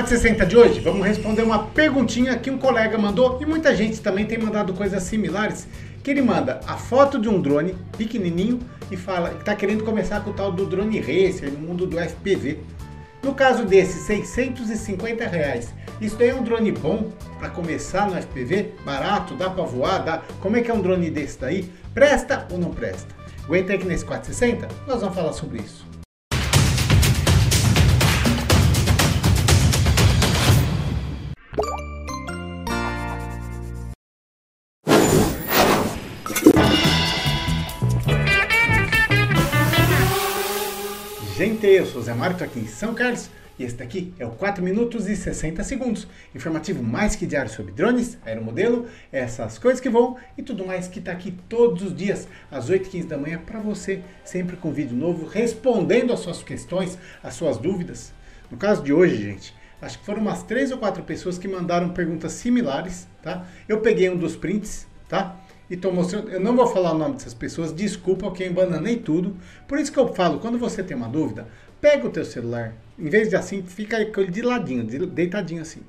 460 de hoje, vamos responder uma perguntinha que um colega mandou e muita gente também tem mandado coisas similares. Que ele manda a foto de um drone pequenininho e fala que está querendo começar com o tal do drone racer no mundo do FPV. No caso desse, 650 reais. Isso daí é um drone bom para começar no FPV? Barato? Dá para voar? Dá? Como é que é um drone desse daí? Presta ou não presta? Aguenta aqui nesse 460? Nós vamos falar sobre isso. Gente, eu sou o Zé estou aqui em São Carlos e este daqui é o 4 minutos e 60 segundos. Informativo mais que diário sobre drones, aeromodelo, essas coisas que vão e tudo mais que está aqui todos os dias às 8h15 da manhã para você, sempre com vídeo novo, respondendo as suas questões, as suas dúvidas. No caso de hoje, gente, acho que foram umas 3 ou 4 pessoas que mandaram perguntas similares, tá? Eu peguei um dos prints, tá? E estou mostrando. Eu não vou falar o nome dessas pessoas, desculpa que eu embananei tudo. Por isso que eu falo, quando você tem uma dúvida, pega o teu celular, em vez de assim, fica ele de ladinho, deitadinho assim.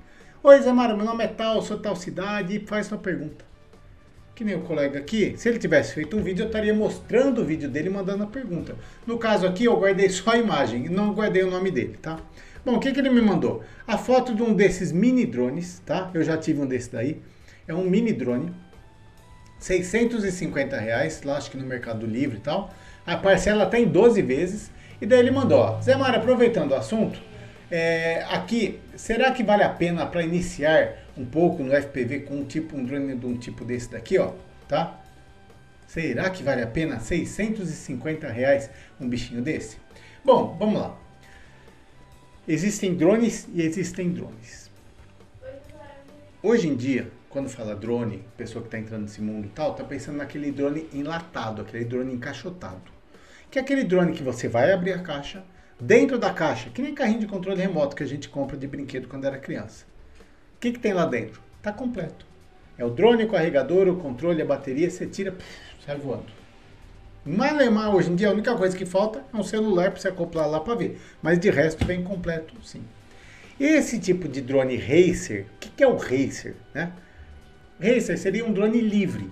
Oi Zé Mara, meu nome é tal, sou tal cidade, e faz sua pergunta. Que nem o colega aqui, se ele tivesse feito um vídeo, eu estaria mostrando o vídeo dele e mandando a pergunta. No caso aqui, eu guardei só a imagem não guardei o nome dele, tá? Bom, o que, que ele me mandou? A foto de um desses mini drones, tá? Eu já tive um desse daí. É um mini drone 650 reais, lá acho que no Mercado Livre e tal. A parcela tem tá 12 vezes. E daí ele mandou, ó, Zé Mário, aproveitando o assunto, é, aqui, será que vale a pena para iniciar um pouco no FPV com um tipo um drone de um tipo desse daqui, ó, tá? Será que vale a pena 650 reais um bichinho desse? Bom, vamos lá. Existem drones e existem drones. Hoje em dia, quando fala drone, pessoa que está entrando nesse mundo e tal, tá pensando naquele drone enlatado, aquele drone encaixotado. Que é aquele drone que você vai abrir a caixa, dentro da caixa, que nem carrinho de controle remoto que a gente compra de brinquedo quando era criança. O que, que tem lá dentro? Tá completo. É o drone, o carregador, o controle, a bateria, você tira, sai voando. Malemar, hoje em dia, a única coisa que falta é um celular para você acoplar lá para ver. Mas de resto, vem completo, sim. Esse tipo de drone racer, o que, que é o racer? Né? Racer seria um drone livre,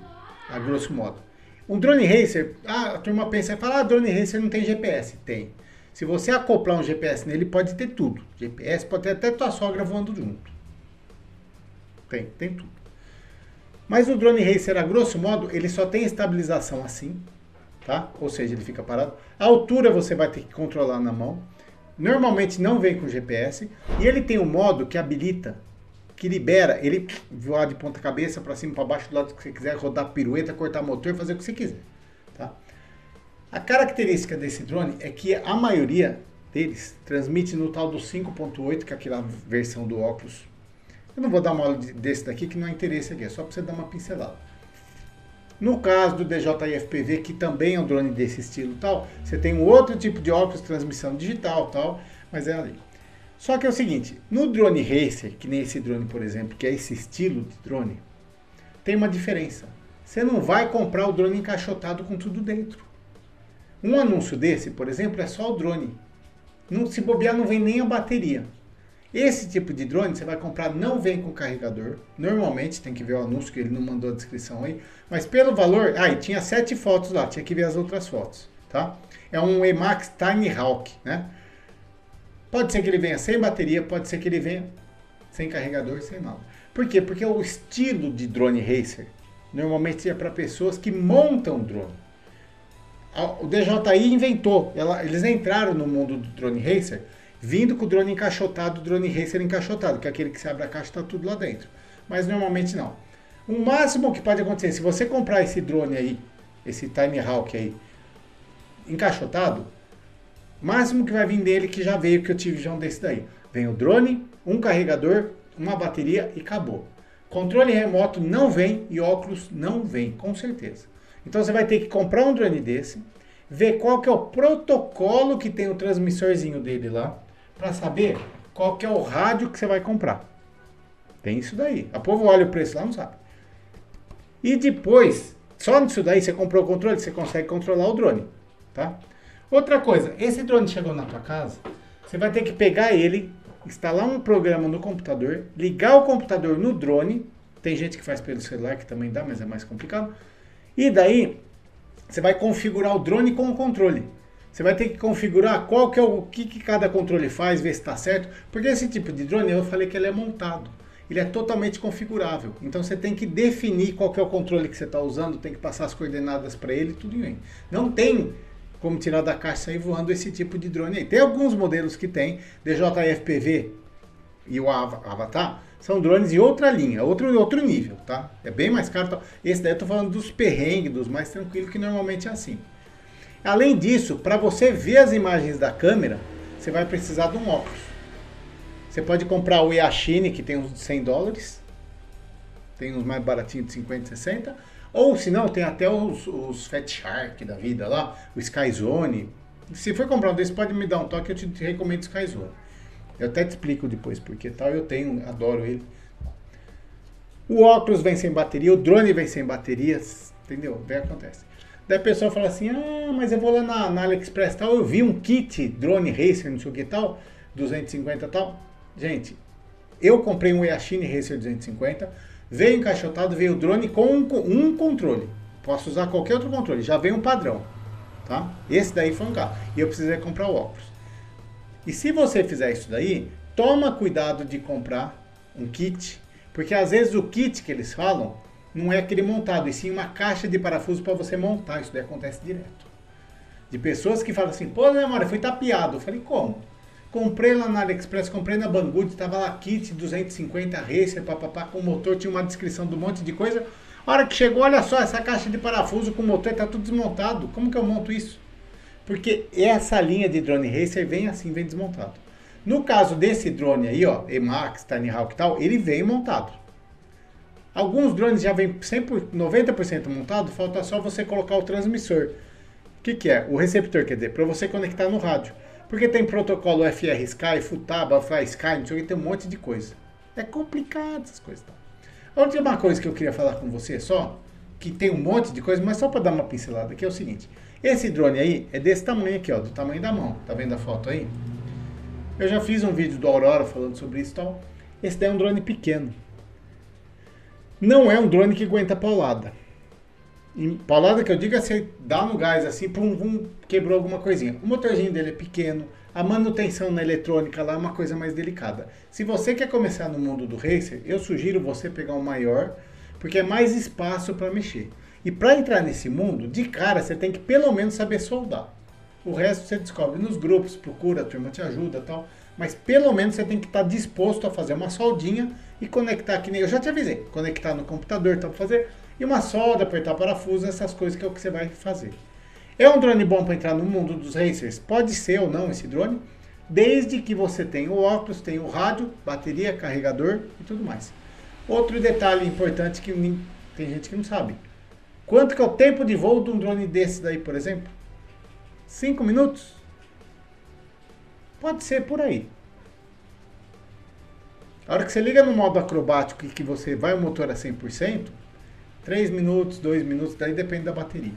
a grosso modo. Um drone racer, a turma pensa e fala, ah, drone racer não tem GPS. Tem. Se você acoplar um GPS nele, pode ter tudo. GPS pode ter até tua sogra voando junto. Tem, tem tudo. Mas o drone racer, a grosso modo, ele só tem estabilização assim, tá? Ou seja, ele fica parado. A altura você vai ter que controlar na mão. Normalmente não vem com GPS. E ele tem um modo que habilita que libera ele voar de ponta cabeça para cima, para baixo, do lado que você quiser, rodar pirueta, cortar motor, fazer o que você quiser. Tá? A característica desse drone é que a maioria deles transmite no tal do 5.8, que é aquela versão do óculos. Eu não vou dar uma aula desse daqui que não é interesse aqui, é só para você dar uma pincelada. No caso do DJI-FPV, que também é um drone desse estilo tal, você tem um outro tipo de óculos, transmissão digital tal, mas é ali. Só que é o seguinte, no drone racer, que nem esse drone, por exemplo, que é esse estilo de drone, tem uma diferença. Você não vai comprar o drone encaixotado com tudo dentro. Um anúncio desse, por exemplo, é só o drone. Não, se bobear, não vem nem a bateria. Esse tipo de drone você vai comprar, não vem com carregador. Normalmente tem que ver o anúncio que ele não mandou a descrição aí. Mas pelo valor. Ah, e tinha sete fotos lá, tinha que ver as outras fotos. Tá? É um Emax Tiny Hawk, né? Pode ser que ele venha sem bateria, pode ser que ele venha sem carregador, sem nada. Por quê? Porque o estilo de drone racer normalmente é para pessoas que montam drone. O DJI inventou, ela, eles entraram no mundo do drone racer vindo com o drone encaixotado, o drone racer encaixotado, que é aquele que se abre a caixa e está tudo lá dentro. Mas normalmente não. O máximo que pode acontecer, se você comprar esse drone aí, esse Tiny Hawk aí, encaixotado, Máximo que vai vir dele que já veio, que eu tive já um desse daí. Vem o drone, um carregador, uma bateria e acabou. Controle remoto não vem e óculos não vem, com certeza. Então você vai ter que comprar um drone desse, ver qual que é o protocolo que tem o transmissorzinho dele lá, para saber qual que é o rádio que você vai comprar. Tem isso daí. A povo olha o preço lá, não sabe. E depois, só nisso daí, você comprou o controle, você consegue controlar o drone, tá? Outra coisa, esse drone chegou na tua casa, você vai ter que pegar ele, instalar um programa no computador, ligar o computador no drone. Tem gente que faz pelo celular que também dá, mas é mais complicado. E daí você vai configurar o drone com o controle. Você vai ter que configurar qual que é o que, que cada controle faz, ver se está certo. Porque esse tipo de drone eu falei que ele é montado. Ele é totalmente configurável. Então você tem que definir qual que é o controle que você está usando, tem que passar as coordenadas para ele, tudo bem. Não tem como tirar da caixa e sair voando esse tipo de drone aí. Tem alguns modelos que tem, DJI-FPV e o Avatar, são drones de outra linha, outro, outro nível, tá? É bem mais caro. Tá? Esse daí eu tô falando dos perrengues, dos mais tranquilos, que normalmente é assim. Além disso, para você ver as imagens da câmera, você vai precisar de um óculos. Você pode comprar o Yashine, que tem uns de 100 dólares. Tem uns mais baratinhos de 50, 60. Ou se não, tem até os, os Fat Shark da vida lá, o Skyzone. Se for comprar um desses, pode me dar um toque, eu te recomendo o Skyzone. Eu até te explico depois porque tal, eu tenho, adoro ele. O óculos vem sem bateria, o drone vem sem baterias, entendeu? Vem acontece. Daí a pessoa fala assim, ah, mas eu vou lá na, na AliExpress tal, eu vi um kit drone racer, não sei o que tal, 250 tal. Gente, eu comprei um Yashine Racer 250, veio encaixotado, veio o drone com um, controle. Posso usar qualquer outro controle, já vem um padrão, tá? Esse daí foi um carro. E eu precisei comprar o óculos. E se você fizer isso daí, toma cuidado de comprar um kit, porque às vezes o kit que eles falam não é aquele montado, e sim uma caixa de parafuso para você montar. Isso daí acontece direto. De pessoas que falam assim, pô, memória, foi tapeado. Eu falei, como? Comprei lá na AliExpress, comprei na Banggood, tava lá kit 250 Racer, papapá, com motor, tinha uma descrição de um monte de coisa. A hora que chegou, olha só, essa caixa de parafuso com motor tá tudo desmontado. Como que eu monto isso? Porque essa linha de drone racer vem assim, vem desmontado. No caso desse drone aí, ó, Emax, Tiny Hawk e tal, ele vem montado. Alguns drones já vem 100%, 90% montado, falta só você colocar o transmissor. O que, que é? O receptor, quer dizer, para você conectar no rádio. Porque tem protocolo FR Sky, Futaba, Fly Sky, não sei o que, tem um monte de coisa. É complicado essas coisas. Tá? A última coisa que eu queria falar com você só, que tem um monte de coisa, mas só para dar uma pincelada aqui, é o seguinte. Esse drone aí é desse tamanho aqui, ó, do tamanho da mão. Tá vendo a foto aí? Eu já fiz um vídeo do Aurora falando sobre isso e tal. Esse daí é um drone pequeno. Não é um drone que aguenta paulada. E paulada que eu digo é você dá no gás assim, pum, pum, quebrou alguma coisinha. O motorzinho dele é pequeno, a manutenção na eletrônica lá é uma coisa mais delicada. Se você quer começar no mundo do racer, eu sugiro você pegar um maior, porque é mais espaço para mexer. E para entrar nesse mundo, de cara, você tem que pelo menos saber soldar. O resto você descobre nos grupos, procura, a turma te ajuda tal. Mas pelo menos você tem que estar tá disposto a fazer uma soldinha e conectar, que nem eu já te avisei, conectar no computador, para fazer, e uma solda, apertar parafuso, essas coisas que é o que você vai fazer. É um drone bom para entrar no mundo dos racers? Pode ser ou não esse drone, desde que você tenha o óculos, tenha o rádio, bateria, carregador e tudo mais. Outro detalhe importante que tem gente que não sabe. Quanto que é o tempo de voo de um drone desse daí, por exemplo? Cinco minutos? Pode ser por aí. A hora que você liga no modo acrobático e que você vai o motor a 100%, 3 minutos, 2 minutos, daí depende da bateria.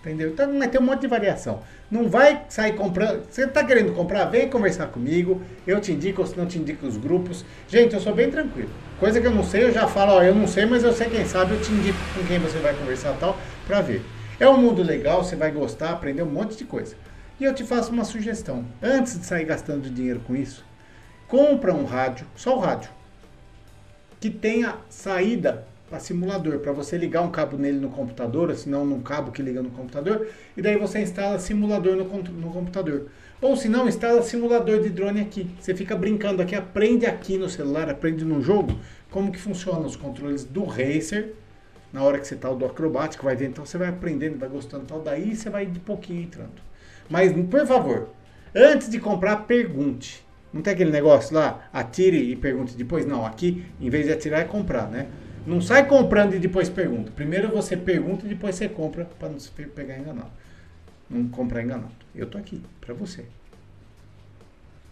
Entendeu? Então vai ter um monte de variação. Não vai sair comprando. Você está querendo comprar? Vem conversar comigo. Eu te indico, ou se não te indico os grupos. Gente, eu sou bem tranquilo. Coisa que eu não sei, eu já falo, ó, eu não sei, mas eu sei quem sabe, eu te indico com quem você vai conversar tal, para ver. É um mundo legal, você vai gostar, aprender um monte de coisa. E eu te faço uma sugestão. Antes de sair gastando dinheiro com isso, compra um rádio, só o rádio, que tenha saída para simulador, para você ligar um cabo nele no computador, ou se não num cabo que liga no computador, e daí você instala simulador no, no computador. Ou se não, instala simulador de drone aqui. Você fica brincando aqui, aprende aqui no celular, aprende no jogo como que funcionam os controles do Racer na hora que você está do acrobático, vai ver, então você vai aprendendo, vai gostando tal, daí você vai de pouquinho entrando. Mas, por favor, antes de comprar, pergunte. Não tem aquele negócio lá, atire e pergunte depois? Não, aqui, em vez de atirar, é comprar, né? Não sai comprando e depois pergunta. Primeiro você pergunta e depois você compra para não se pegar enganado. Não comprar enganado. Eu tô aqui para você.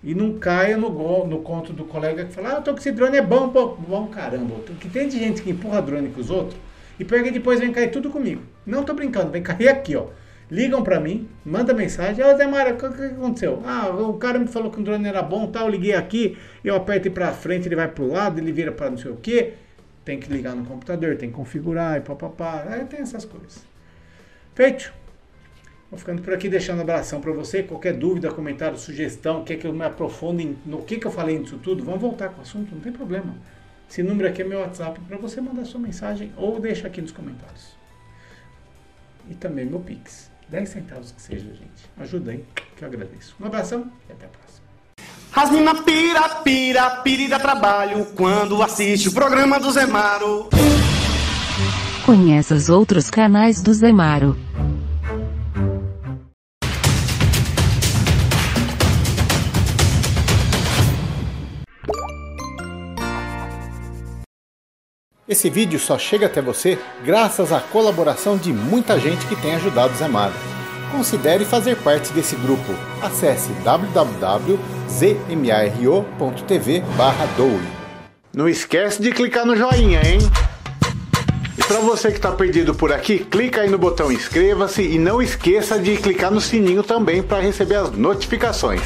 E não caia no, gol, no conto do colega que fala, ah, eu tô com esse drone, é bom, pô, bom caramba. Que tem de gente que empurra drone com os outros e pega e depois vem cair tudo comigo. Não tô brincando, vem cair aqui, ó. ligam para mim, manda mensagem, ô Zé Mário, o que, que aconteceu? Ah, o cara me falou que o drone era bom, tal, eu liguei aqui, eu aperto para frente, ele vai pro lado, ele vira para não sei o que. Tem que ligar no computador, tem que configurar e papapá. Aí tem essas coisas. Feito. Vou ficando por aqui deixando um abração para você. Qualquer dúvida, comentário, sugestão, quer que eu me aprofunde no que, que eu falei disso tudo, vamos voltar com o assunto, não tem problema. Esse número aqui é meu WhatsApp para você mandar sua mensagem ou deixa aqui nos comentários. E também meu Pix. 10 centavos que seja, gente. Ajuda aí, que eu agradeço. Um abração e até a próxima. As mina pira, pira, pira e dá trabalho quando assiste o programa do Zemaro. Conheça os outros canais do Zemaro. Esse vídeo só chega até você graças à colaboração de muita gente que tem ajudado o Zé Mário. Considere fazer parte desse grupo. Acesse www.zmaro.tv doe. Não esquece de clicar no joinha, hein? E para você que está perdido por aqui, clica aí no botão inscreva-se e não esqueça de clicar no sininho também para receber as notificações.